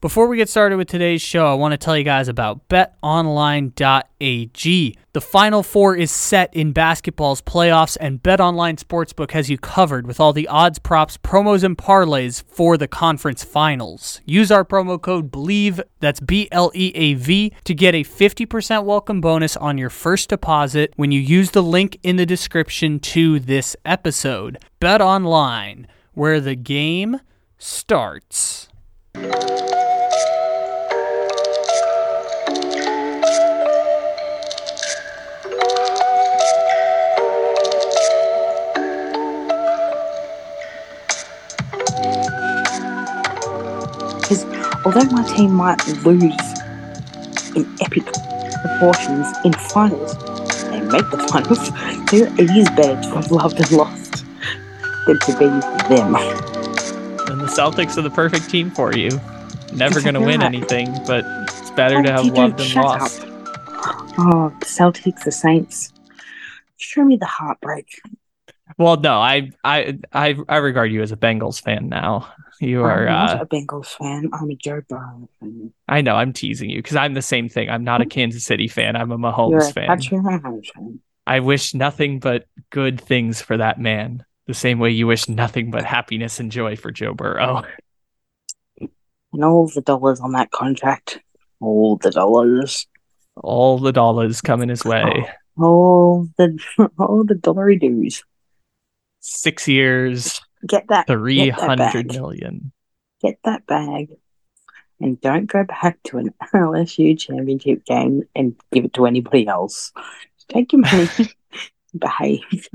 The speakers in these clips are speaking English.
Before we get started with today's show, I want to tell you guys about betonline.ag. The Final Four is set in basketball's playoffs, and BetOnline Sportsbook has you covered with all the odds, props, promos, and parlays for the conference finals. Use our promo code BLEAV, that's B L E A V, to get a 50% welcome bonus on your first deposit when you use the link in the description to this episode. BetOnline, where the game starts. Although my team might lose in epic proportions in finals they make the finals, it is better to have loved and lost than to be them. And the Celtics are the perfect team for you. Never going to win anything, but it's better Oh, to have loved and lost. up. Oh, the Celtics, the Saints. Show me the heartbreak. Well, no, I, I, I, I regard you as a Bengals fan now. You are. I'm not Uh, a Bengals fan. I'm a Joe Burrow fan. I know I'm teasing you because I'm the same thing. I'm not a Kansas City fan. I'm a You're Mahomes a fan. Patrick Mahomes fan. I wish nothing but good things for that man. The same way you wish nothing but happiness and joy for Joe Burrow. And all the dollars on that contract. All the dollars. All the dollars coming his way. All the all the dollary dues. Six years, Get that. three hundred million. Get that bag. million. Get that bag. And don't go back to an LSU championship game and give it to anybody else. Take your money. Behave.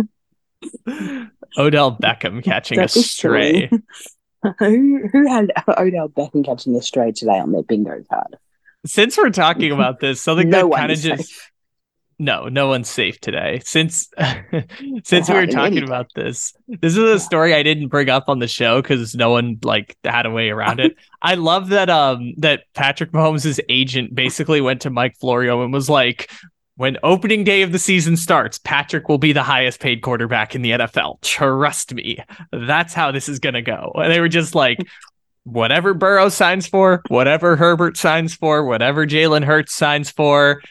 Odell Beckham catching a stray. who who had Odell Beckham catching a stray today on their bingo card? Since we're talking about this, something No that kind of just safe. No, no one's safe today. Since since we were talking about this, this is a story I didn't bring up on the show because no one like had a way around it. I love that um that Patrick Mahomes' agent basically went to Mike Florio and was like, when opening day of the season starts, Patrick will be the highest paid quarterback in the NFL. Trust me. That's how this is gonna go. And they were just like, whatever Burrow signs for, whatever Herbert signs for, whatever Jalen Hurts signs for,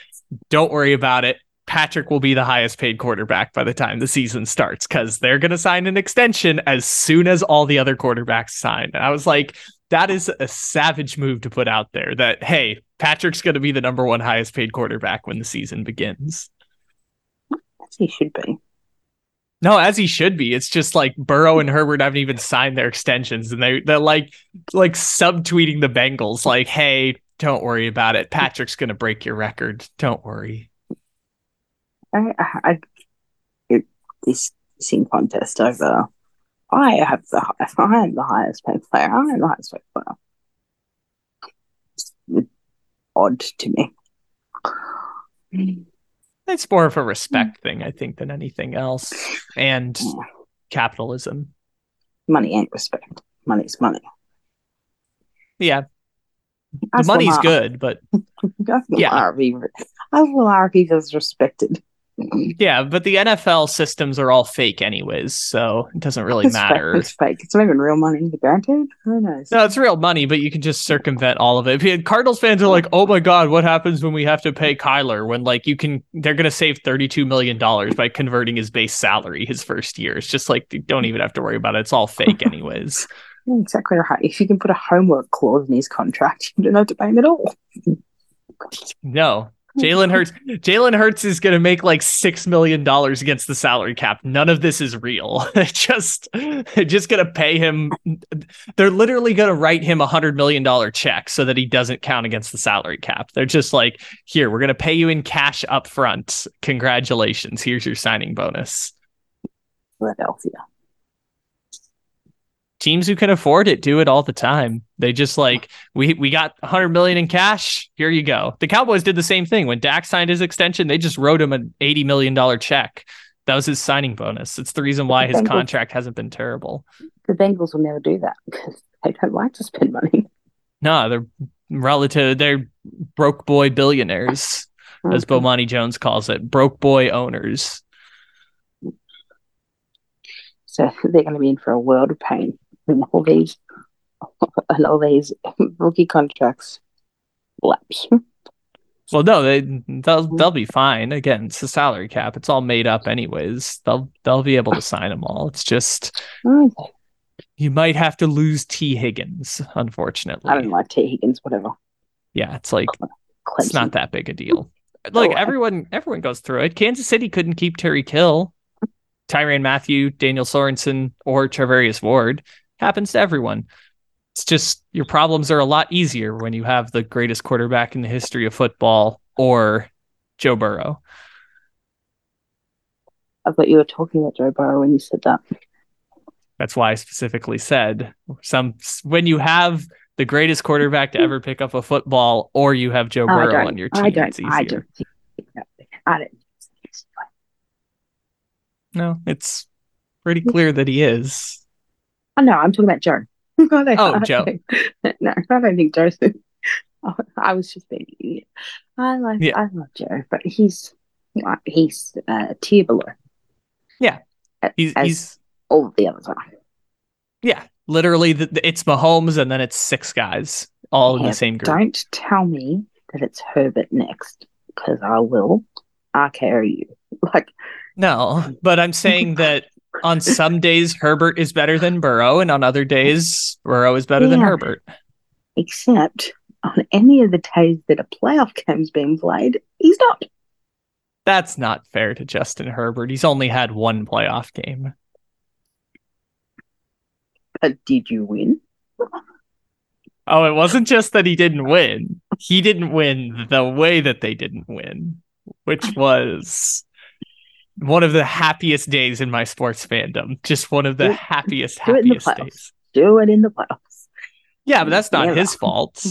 don't worry about it. Patrick will be the highest paid quarterback by the time the season starts because they're going to sign an extension as soon as all the other quarterbacks sign. And I was like, that is a savage move to put out there that, hey, Patrick's going to be the number one highest paid quarterback when the season begins. As he should be. No, as he should be. It's just like Burrow and Herbert haven't even signed their extensions, and they they're like like subtweeting the Bengals, like, "Hey, don't worry about it. Patrick's gonna break your record. Don't worry." I, I, it, this sing contest over. I have the hi- I am the highest paid player. I am the highest paid player. It's odd to me. It's more of a respect mm. thing, I think, than anything else, and capitalism. Money ain't respect. Money's money. Yeah, the money's good, but Yeah. As Lamar Weaver's respected. yeah, but the NFL systems are all fake, anyways, so it doesn't really It's fake. matter. It's fake. It's not even real money. Granted, who knows? No, it's real money, but you can just circumvent all of it. If- Cardinals fans are like, "Oh my god, what happens when we have to pay Kyler?" When like you can, they're gonna save thirty-two million dollars by converting his base salary his first year. It's just like you don't even have to worry about it. It's all fake, anyways. Exactly right. If you can put a homework clause in his contract, you don't have to pay him at all. no, Jalen Hurts. Jalen Hurts is gonna make like six million dollars against the salary cap. None of this is real. just, just gonna pay him. They're literally gonna write him a hundred million dollar check so that he doesn't count against the salary cap. They're just like, here, we're gonna pay you in cash up front. Congratulations. Here's your signing bonus. Philadelphia. Teams who can afford it do it all the time. They just like we we got 100 million in cash. Here you go. The Cowboys did the same thing when Dak signed his extension. They just wrote him an 80 million dollar check. That was his signing bonus. It's the reason why his Bengals- contract hasn't been terrible. The Bengals will never do that because they don't like to spend money. No, they're relative. They're broke boy billionaires, as Bomani Jones calls it. Broke boy owners. So they're going to be in for a world of pain all these and all these rookie contracts lapse. Well, no, they they'll they'll be fine. Again, it's the salary cap. It's all made up anyways. They'll they'll be able to sign them all. It's just mm. you might have to lose Tee Higgins, unfortunately. I don't like Tee Higgins, whatever. Yeah, it's like Clemson. it's not that big a deal. Like Oh, everyone everyone goes through it. Kansas City couldn't keep Tyreek Hill, Tyrann Mathieu, Daniel Sorensen, or Charvarius Ward. Happens to everyone. It's just your problems are a lot easier when you have the greatest quarterback in the history of football or Joe Burrow. I thought you were talking about Joe Burrow when you said that. That's why I specifically said some when you have the greatest quarterback to ever pick up a football, or you have Joe oh, Burrow on your team. I don't. it's easier. I don't. think I don't. No, it's pretty clear that he is. Oh, no, I'm talking about Joe. I don't- Oh, Joe. No, I don't think Joe's. Oh, I was just being an idiot. I like. Yeah. I love Joe, but he's he's uh, tier below. Yeah. He's as he's all the others are. yeah, literally the, the- it's Mahomes and then it's six guys all in the same group. Don't tell me that it's Herbert next, because I will RKO you. Like No, but I'm saying that on some days Herbert is better than Burrow, and on other days Burrow is better than Herbert. except on any of the days that a playoff game's being played, he's not. That's not fair to Justin Herbert. He's only had one playoff game. But did you win? Oh, it wasn't just that he didn't win. He didn't win the way that they didn't win, which was one of the happiest days in my sports fandom. Just one of the Do- happiest, do it in the happiest days. Do it in the playoffs. Yeah, but that's not Never. his fault.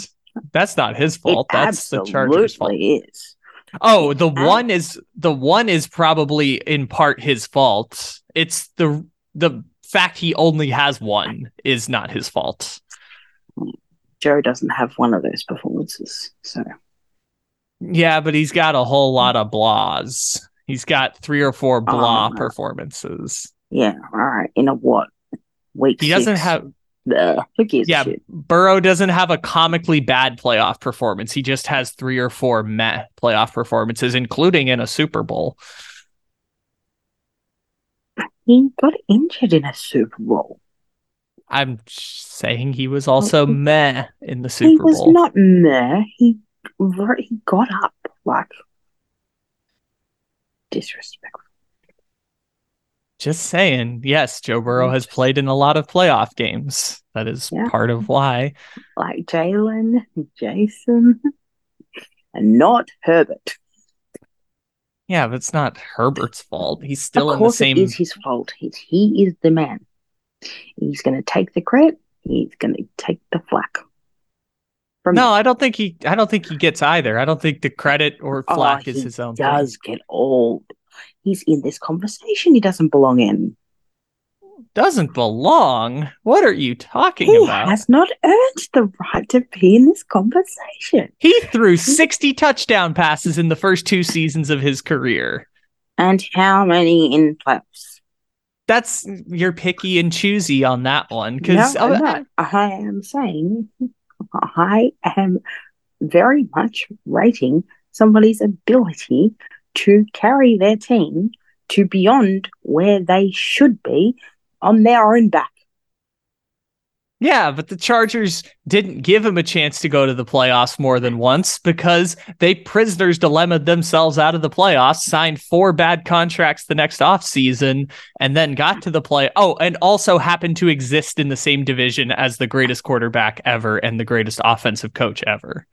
That's not his fault. it That's the Chargers' fault. is. Oh, the one is the one is probably in part his fault. It's the the fact he only has one is not his fault. Joe doesn't have one of those performances, so Yeah, but he's got a whole lot of blahs. He's got three or four oh, blah Oh. performances. yeah. All right. In a what week? He doesn't have Ugh, who gives yeah, shit? Burrow doesn't have a comically bad playoff performance. He just has three or four meh playoff performances, including in a Super Bowl. He got injured in a Super Bowl. I'm saying he was also Oh. meh in the Super Bowl. he was Bowl. not meh. He he got up like disrespectful. Just saying, yes, Joe Burrow has played in a lot of playoff games. That is Yeah. part of why. like Jalen, Jason, and not Herbert. Yeah, but it's not Herbert's fault. He's still of in the same. it is his fault. He's, he is the man. He's going to take the credit. He's going to take the flack. From No, I don't think he. I don't think he gets either. I don't think the credit or Oh, flack is his own. thing. does get old. He's in this conversation. He doesn't belong in. Doesn't belong. What are you talking He about? He has not earned the right to be in this conversation. He threw sixty touchdown passes in the first two seasons of his career. And how many in playoffs? That's you're picky and choosy on that one because no, not. I am saying I am very much rating somebody's ability to carry their team to beyond where they should be on their own back. Yeah, but the Chargers didn't give him a chance to go to the playoffs more than once because they prisoners dilemma themselves out of the playoffs, signed four bad contracts the next offseason, and then got to the play. Oh, and also happened to exist in the same division as the greatest quarterback ever and the greatest offensive coach ever.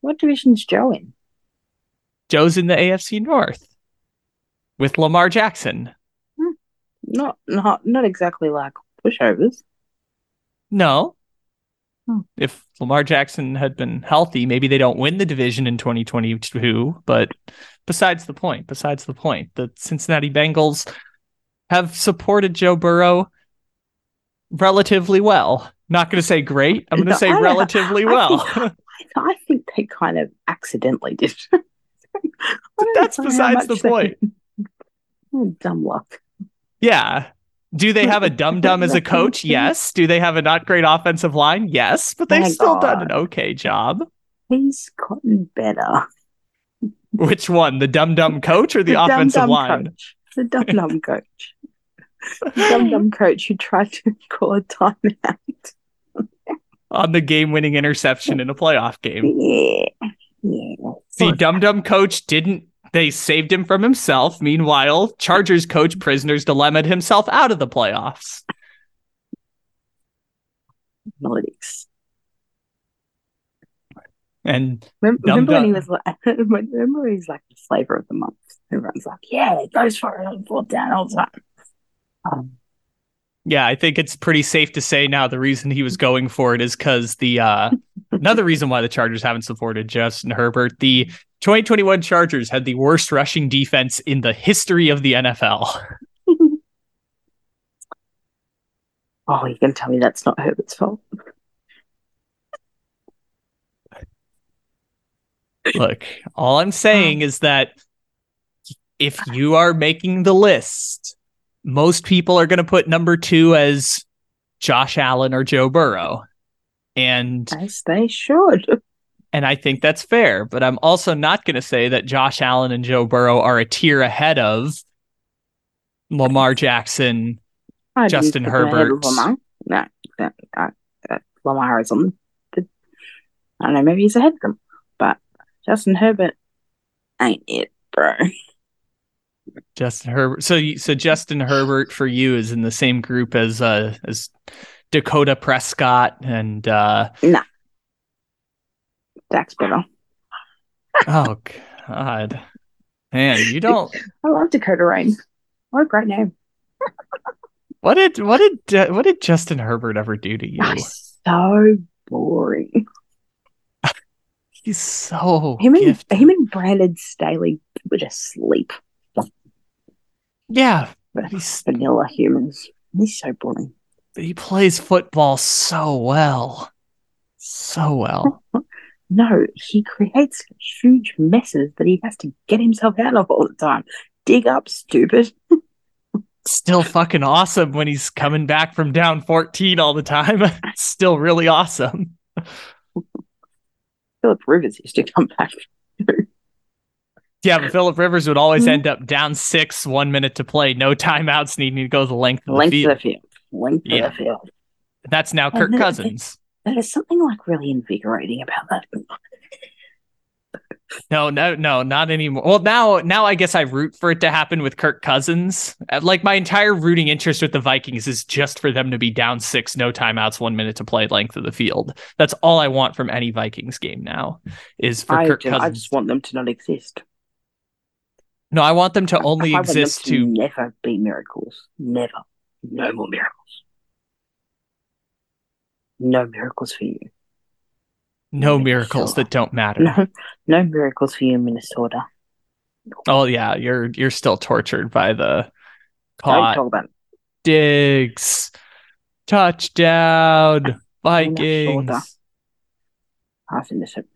What division's Joe in? Joe's in the AFC North. with Lamar Jackson. Hmm. Not not not exactly like pushovers. No. Hmm. If Lamar Jackson had been healthy, maybe they don't win the division in 2022. But besides the point, besides the point, the Cincinnati Bengals have supported Joe Burrow relatively well. Not going to say great. I'm going to No, say relatively I well. think- I, think they kind of accidentally did. That's besides the point. Oh, dumb luck. yeah. Do they have a dum dum as a coach? Yes. Do they have a not great offensive line? Yes. But they've My still done an okay job. He's gotten better. Which one? The dum dum coach or the, offensive dum-dum line? Coach. The dum dum coach. The dum dum coach who tried to call a timeout. on the game winning interception in a playoff game. Yeah. Yeah. The dum dum coach didn't, they saved him from himself. Meanwhile, Chargers coach Prisoner's dilemma himself out of the playoffs. Analytics. And Remember, when he was like, remember he's like the flavor of the month? Everyone's like, yeah, it goes for it on fourth down all the time. Um, yeah, I think it's pretty safe to say now the reason he was going for it is because the, uh, another reason why the Chargers haven't supported Justin Herbert, the 2021 Chargers had the worst rushing defense in the history of the NFL. oh, you can tell me that's not Herbert's fault. Look, all I'm saying is that if you are making the list, most people are going to put number two as Josh Allen or Joe Burrow. And As they should. And I think that's fair, but I'm also not going to say that Josh Allen and Joe Burrow are a tier ahead of Lamar Jackson. I Justin didn't put them ahead of Herbert. Lamar. No, no, uh, Lamar is on the. I don't know, maybe he's ahead of them, but Justin Herbert ain't it, bro. Justin Herbert. So so Justin Herbert for you is in the same group as uh as Dakota Prescott and uh Dak's better. oh god. Man, you don't I love Dakota Rain. What a great name. what did what did uh, what did Justin Herbert ever do to you? That's so boring. He's so Him and gifted. him and Brandon Staley were just sleep. Yeah, he's, Vanilla humans. He's so boring. he plays football so well. So well. No, he creates huge messes that he has to get himself out of all the time. Dig up, stupid. Still fucking awesome when he's coming back from down 14 all the time. Still really awesome. Philip Rivers used to come back. Yeah, but Philip Rivers would always Mhm. end up down six, one minute to play, no timeouts, needing to go the length of Length the field. of the field. Length Yeah. of the field. That's now Kirk no, There's something like really invigorating about that. No, no, no, not anymore. Well, now, now I guess I root for it to happen with Kirk Cousins. Uh, Like my entire rooting interest with the Vikings is just for them to be down six, no timeouts, one minute to play, length of the field. That's all I want from any Vikings game now. Is for I, Kirk ju- Cousins. I just want them to not exist. no, I want them to only I want them exist to. never be miracles. Never. No more miracles. No miracles for you. No miracles that don't matter. No, no miracles for you, Minnesota. Oh yeah, you're you're still tortured by the caught talk about it. Diggs touchdown. Vikings. half innocent.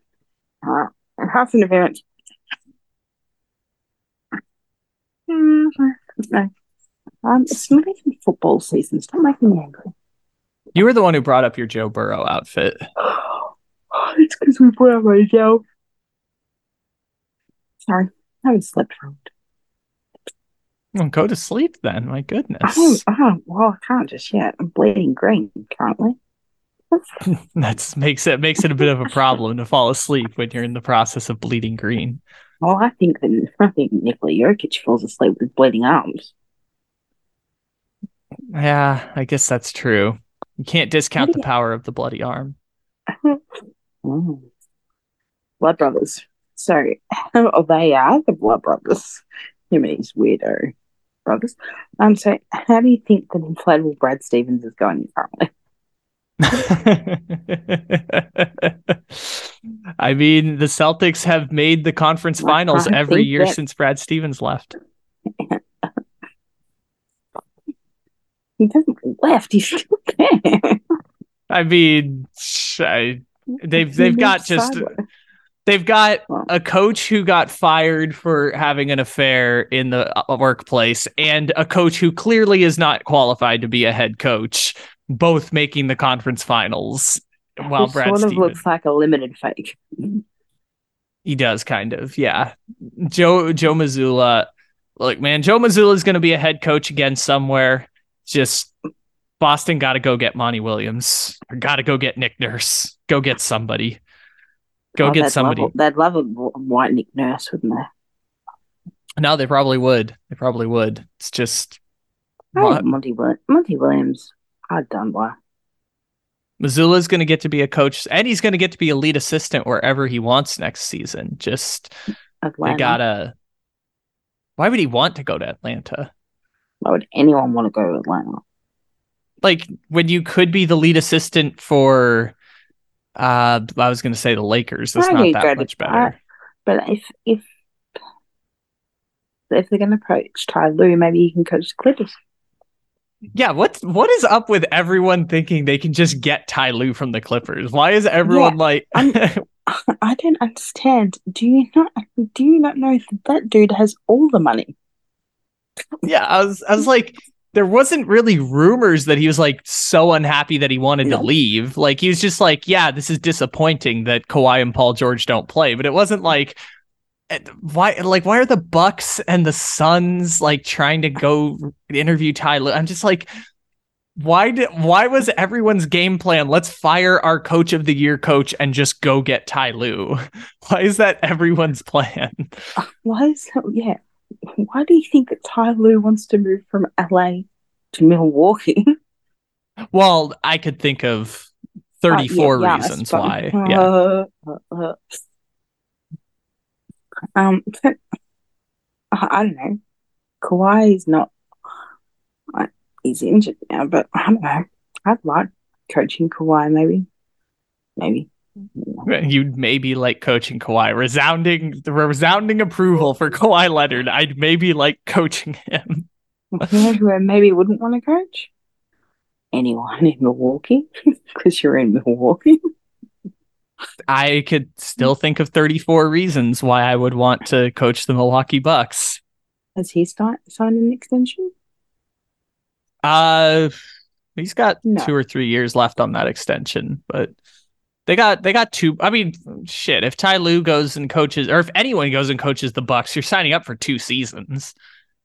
Uh, half interference. Mm, no. Um, it's not even football season. Stop making me angry. You were the one who brought up your Joe Burrow outfit. it's because we put on my Joe. Sorry, I haven't slept for. Well, go to sleep then. My I goodness, don't, I don't, well, I can't just yet. I'm bleeding green currently. that makes it makes it a bit of a problem to fall asleep when you're in the process of bleeding green. Well, I think that I think Nikola Jokic falls asleep with bleeding arms. Yeah, I guess that's true. You can't discount the power of the bloody arm. Mm. Blood brothers. So, oh, they are the blood brothers. Him and his weirdo brothers. Um, so how do you think that inflatable Brad Stevens is going currently? I mean, the Celtics have made the conference finals every year that- since Brad Stevens left. He hasn't left. He's still there. I mean, I, they've they've got just sideways. they've got a coach who got fired for having an affair in the uh, workplace and a coach who clearly is not qualified to be a head coach, both making the conference finals. While Brad sort of Stevens, looks like a limited fake. he does kind of, yeah. Joe Joe Mazzulla, look, man, Joe Mazzulla is going to be a head coach again somewhere. Just Boston got to go get Monty Williams, got to go get Nick Nurse, go get somebody, go Oh, get somebody. Love, they'd love a white Nick Nurse, wouldn't they? No, they probably would. They probably would. It's just I Monty, Monty Williams, hard done by. Mazzulla's going to get to be a coach, and he's going to get to be a lead assistant wherever he wants next season. Just Atlanta. they gotta. Why would he want to go to Atlanta? Why would anyone want to go to Atlanta? Like when you could be the lead assistant for. Uh, I was going to say the Lakers. That's Why not you that much better. But if if if they're going to approach Ty Lue, maybe he can coach the Clippers. Yeah, what's what is up with everyone thinking they can just get Ty Lue from the Clippers? Why is everyone like? I'm- I don't understand. Do you not? Do you not know that that dude has all the money? Yeah, I was I was like, there wasn't really rumors that he was like so unhappy that he wanted No. to leave. Like he was just like, yeah, this is disappointing that Kawhi and Paul George don't play. But it wasn't like eh, why like why are the Bucks and the Suns like trying to go interview Ty Lue? I'm just like why did why was everyone's game plan? Let's fire our coach of the year coach and just go get Ty Lue. Why is that everyone's plan? Why is that? Yeah. Why do you think that Ty Lue wants to move from LA to Milwaukee? Well, I could think of Uh, yeah, 34 reasons why. Yeah. Uh, uh, uh. Um, I I don't know. Kawhi is not. He's injured now, but I don't know. I'd like coaching Kawhi, maybe. Maybe. You'd maybe like coaching Kawhi. Resounding resounding approval for Kawhi Leonard. I'd maybe like coaching him. You know who I maybe wouldn't want to coach? Anyone in Milwaukee, because you're in Milwaukee. I could still think of 34 reasons why I would want to coach the Milwaukee Bucks. Has he start, signed an extension? Uh he's got No. two or three years left on that extension, but they got they got two. I mean, shit. If Ty Lue goes and coaches, or if anyone goes and coaches the Bucks, you're signing up for two seasons.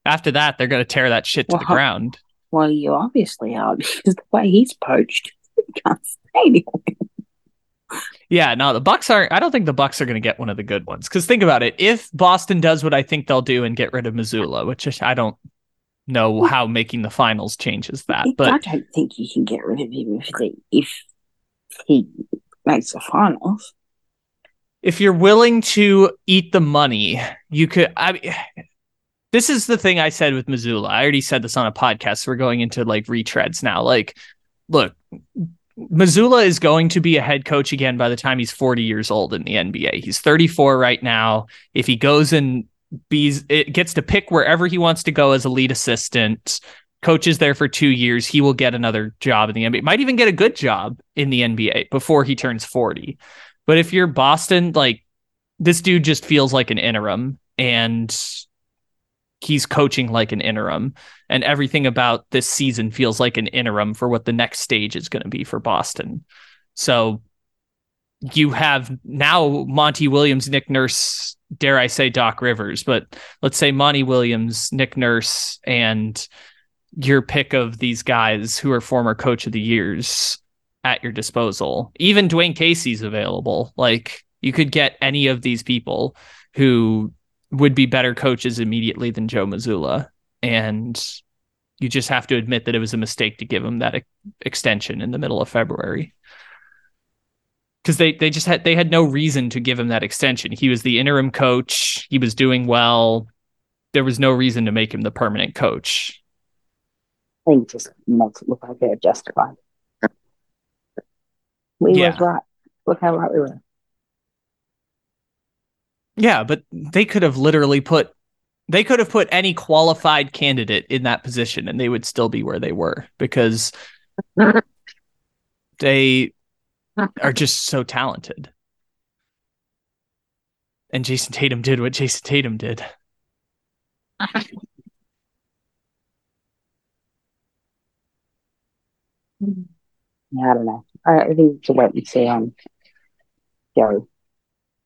After that, they're gonna tear that shit to the ground. Well, you obviously are because the way he's poached, he can't stay anywhere. Yeah, no, the Bucks aren't. I don't think the Bucks are going to get one of the good ones. Because think about it: if Boston does what I think they'll do and get rid of Mazzulla, which I don't know how making the finals changes that, but I don't think you can get rid of him if they, if he the finals. if you're willing to eat the money, you could. I this is the thing I said with Mazzulla. I already said this on a podcast. So we're going into like retreads now. Like, look, Mazzulla is going to be a head coach again by the time he's 40 years old in the NBA. He's 34 right now. If he goes and bees, it gets to pick wherever he wants to go as a lead assistant. Coaches there for two years, he will get another job in the NBA. Might even get a good job in the NBA before he turns 40. But if you're Boston, like this dude just feels like an interim and he's coaching like an interim and everything about this season feels like an interim for what the next stage is going to be for Boston. So you have now Monty Williams, Nick Nurse, dare I say Doc Rivers, but let's say Monty Williams, Nick Nurse, and your pick of these guys who are former coach of the years at your disposal. Even Dwayne Casey's available. Like you could get any of these people who would be better coaches immediately than Joe Mazzulla. And you just have to admit that it was a mistake to give him that ex- extension in the middle of February. Because they, they just had they had no reason to give him that extension. He was the interim coach. He was doing well. there was no reason to make him the permanent coach. Think just makes it look like they're justified. We Yeah. was right. Look how right we were. Yeah, but they could have literally put they could have put any qualified candidate in that position and they would still be where they were because they are just so talented. And Jayson Tatum did what Jayson Tatum did. I don't know. I, I think it's a wait and see on Gary.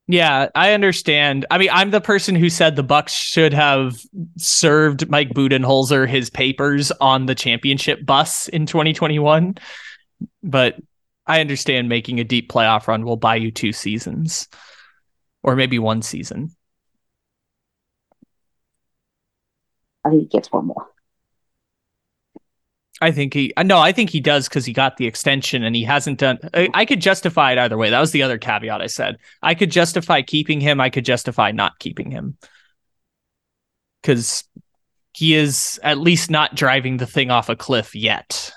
Yeah, I understand. I mean, I'm the person who said the Bucks should have served Mike Budenholzer his papers on the championship bus in 2021, but I understand making a deep playoff run will buy you two seasons or maybe one season. I think he gets one more. I think he uh, no, I think he does because he got the extension and he hasn't done. I, I could justify it either way. That was the other caveat I said. I could justify keeping him. I could justify not keeping him because he is at least not driving the thing off a cliff yet.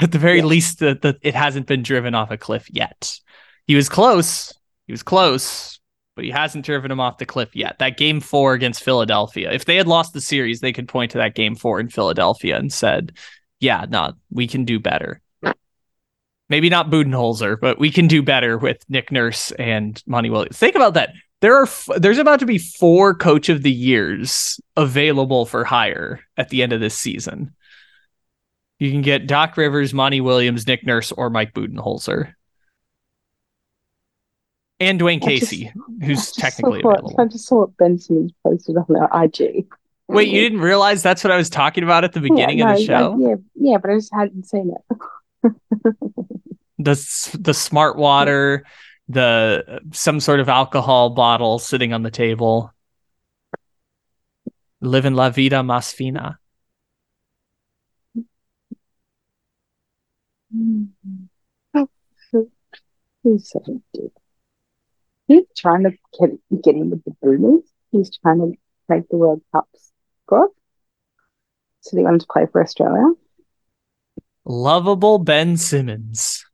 At the very Yeah. least, the it hasn't been driven off a cliff yet. He was close. He was close, but he hasn't driven him off the cliff yet. That game four against Philadelphia. If they had lost the series, they could point to that game four in Philadelphia and said, "Yeah, no, we can do better." Maybe not Budenholzer, but we can do better with Nick Nurse and Monty Williams. Think about that. There are f- there's about to be four coach of the years available for hire at the end of this season. You can get Doc Rivers, Monty Williams, Nick Nurse, or Mike Budenholzer. And Dwayne I just- Casey, who's technically what- available. I just saw what Ben Simmons posted on their IG. Wait, you didn't realize that's what I was talking about at the beginning yeah, of the show? I- yeah, yeah, but I just hadn't seen it. the the smart water, the some sort of alcohol bottle sitting on the table. Living la vida más fina. He's such a dick. He's trying to get, get in with the boomers. He's trying to make the World Cup squad. So he wanted to play for Australia. Lovable Ben Simmons.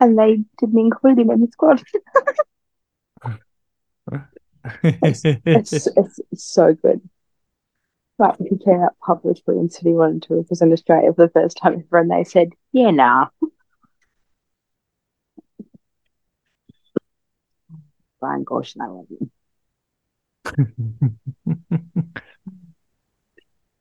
And they didn't include him in the squad. It's, it's, it's so good. Like he came out publicly and said he wanted to represent Australia for the first time ever, and they said, "Yeah, nah." Brian Goorjian, I love you.